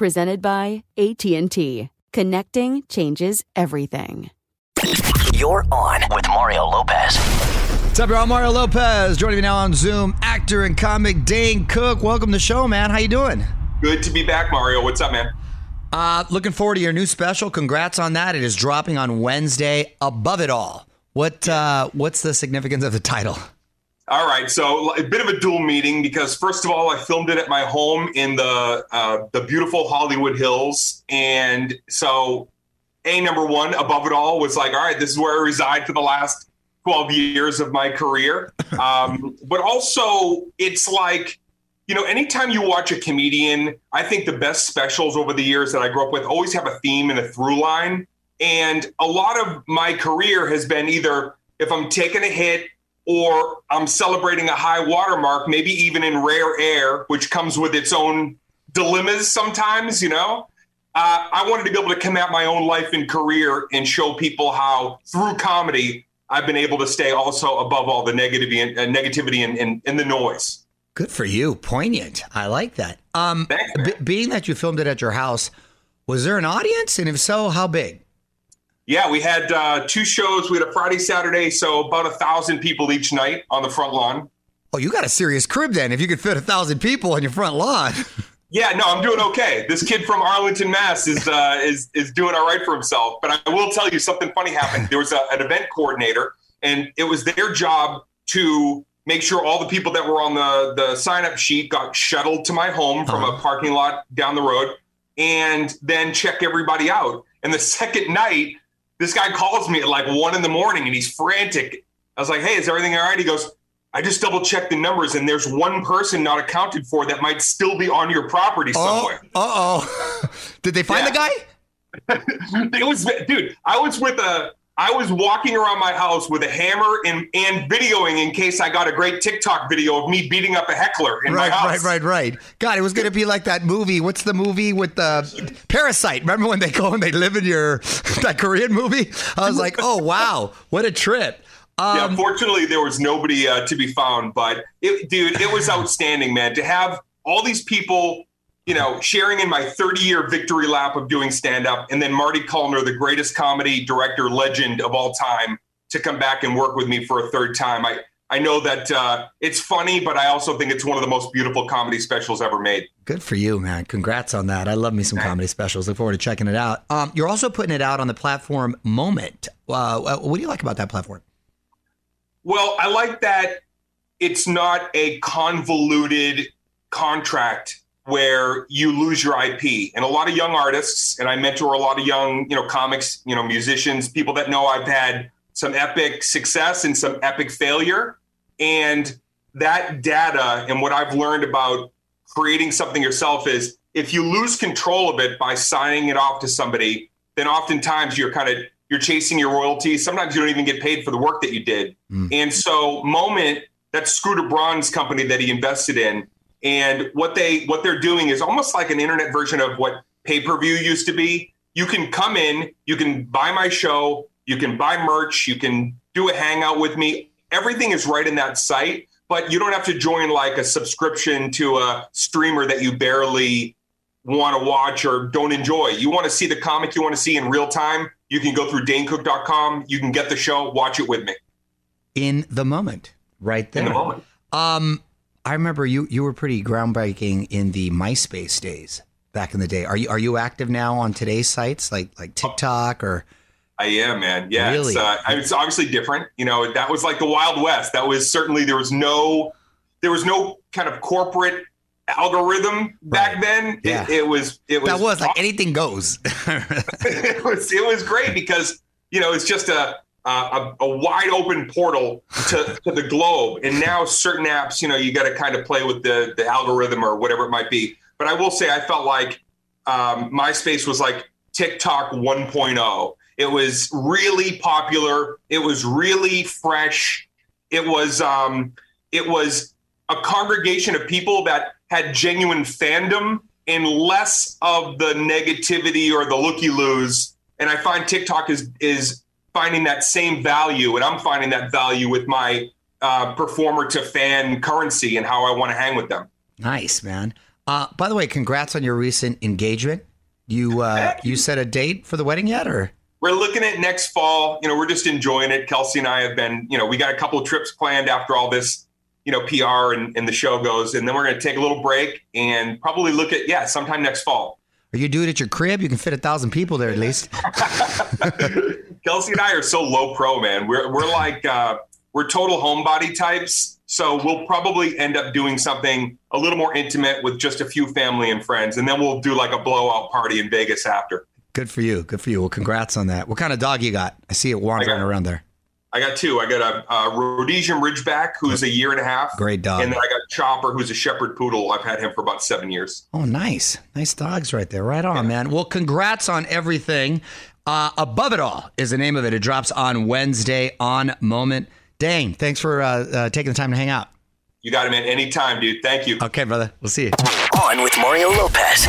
Presented by AT&T. Connecting changes everything. You're on with Mario Lopez. What's up, y'all? Mario Lopez joining me now on Zoom. Actor and comic Dane Cook. Welcome to the show, man. How you doing? Good to be back, Mario. What's up, man? Uh, looking forward to your new special. Congrats on that. It is dropping on Wednesday. Above it all. What uh, what's the significance of the title? All right, so a bit of a dual meeting because first of all, I filmed it at my home in the uh, the beautiful Hollywood Hills, and so a number one above it all was like, all right, this is where I reside for the last twelve years of my career. Um, but also, it's like you know, anytime you watch a comedian, I think the best specials over the years that I grew up with always have a theme and a through line, and a lot of my career has been either if I'm taking a hit or I'm celebrating a high watermark, maybe even in rare air, which comes with its own dilemmas sometimes, you know. Uh, I wanted to be able to come at my own life and career and show people how through comedy I've been able to stay also above all the negativity and uh, negativity and, and, and, the noise. Good for you. Poignant. I like that. Um, b- being that you filmed it at your house, was there an audience? And if so, how big? Yeah, we had uh, two shows. We had a Friday, Saturday, so about a thousand people each night on the front lawn. Oh, you got a serious crib then. If you could fit a thousand people on your front lawn. yeah, no, I'm doing okay. This kid from Arlington, Mass, is uh, is is doing all right for himself. But I will tell you something funny happened. There was a, an event coordinator, and it was their job to make sure all the people that were on the the sign up sheet got shuttled to my home from uh-huh. a parking lot down the road, and then check everybody out. And the second night, this guy calls me at like one in the morning and he's frantic. I was like, hey, is everything all right? He goes, I just double checked the numbers and there's one person not accounted for that might still be on your property somewhere. Uh oh. Did they find yeah. the guy? it was, dude, I was with a, I was walking around my house with a hammer and, and videoing in case I got a great TikTok video of me beating up a heckler in right, my house. Right, right, right, God, it was going to be like that movie. What's the movie with the Parasite? Remember when they go and they live in your that Korean movie? I was like, oh wow, what a trip. Um, yeah, fortunately, there was nobody uh, to be found, but it, dude, it was outstanding, man. To have all these people you know, sharing in my 30 year victory lap of doing stand up, and then Marty Callner, the greatest comedy director legend of all time, to come back and work with me for a third time. I, I know that uh, it's funny, but I also think it's one of the most beautiful comedy specials ever made. Good for you, man. Congrats on that. I love me some comedy specials. Look forward to checking it out. Um, you're also putting it out on the platform Moment. Uh, what do you like about that platform? Well, I like that it's not a convoluted contract where you lose your IP. And a lot of young artists, and I mentor a lot of young, you know, comics, you know, musicians, people that know I've had some epic success and some epic failure. And that data and what I've learned about creating something yourself is if you lose control of it by signing it off to somebody, then oftentimes you're kind of you're chasing your royalties. Sometimes you don't even get paid for the work that you did. Mm. And so Moment, that Scooter Braun's company that he invested in. And what they what they're doing is almost like an internet version of what pay-per-view used to be. You can come in, you can buy my show, you can buy merch, you can do a hangout with me. Everything is right in that site, but you don't have to join like a subscription to a streamer that you barely want to watch or don't enjoy. You want to see the comic you want to see in real time, you can go through danecook.com. You can get the show, watch it with me. In the moment, right there. In the moment. Um, I remember you you were pretty groundbreaking in the MySpace days back in the day. Are you are you active now on today's sites like like TikTok or I am, man. Yeah, really? it's, uh, it's obviously different. You know, that was like the Wild West. That was certainly there was no there was no kind of corporate algorithm back right. then. Yeah. It, it, was it was that was like anything goes. it was it was great because you know it's just a a, a wide open portal to, to the globe, and now certain apps, you know, you got to kind of play with the the algorithm or whatever it might be. But I will say, I felt like um, MySpace was like TikTok 1.0. It was really popular. It was really fresh. It was um, it was a congregation of people that had genuine fandom and less of the negativity or the looky loos. And I find TikTok is is finding that same value, and I'm finding that value with my uh, performer to fan currency and how I want to hang with them. Nice, man. Uh, by the way, congrats on your recent engagement. You uh, you set a date for the wedding yet, or? We're looking at next fall. You know, we're just enjoying it. Kelsey and I have been, you know, we got a couple of trips planned after all this you know PR and, and the show goes, and then we're going to take a little break and probably look at yeah sometime next fall. Are you do it at your crib? You can fit a thousand people there at least. Kelsey and I are so low pro, man. We're we're like uh, we're total homebody types. So we'll probably end up doing something a little more intimate with just a few family and friends, and then we'll do like a blowout party in Vegas after. Good for you. Good for you. Well, congrats on that. What kind of dog you got? I see it wandering around there. I got two. I got a, a Rhodesian Ridgeback, who's a year and a half. Great dog. And then I got Chopper, who's a Shepherd Poodle. I've had him for about seven years. Oh, nice. Nice dogs right there. Right on, yeah. man. Well, congrats on everything. Uh, Above It All is the name of it. It drops on Wednesday on Moment. Dane, thanks for uh, uh, taking the time to hang out. You got it, man. Anytime, dude. Thank you. Okay, brother. We'll see you. On with Mario Lopez.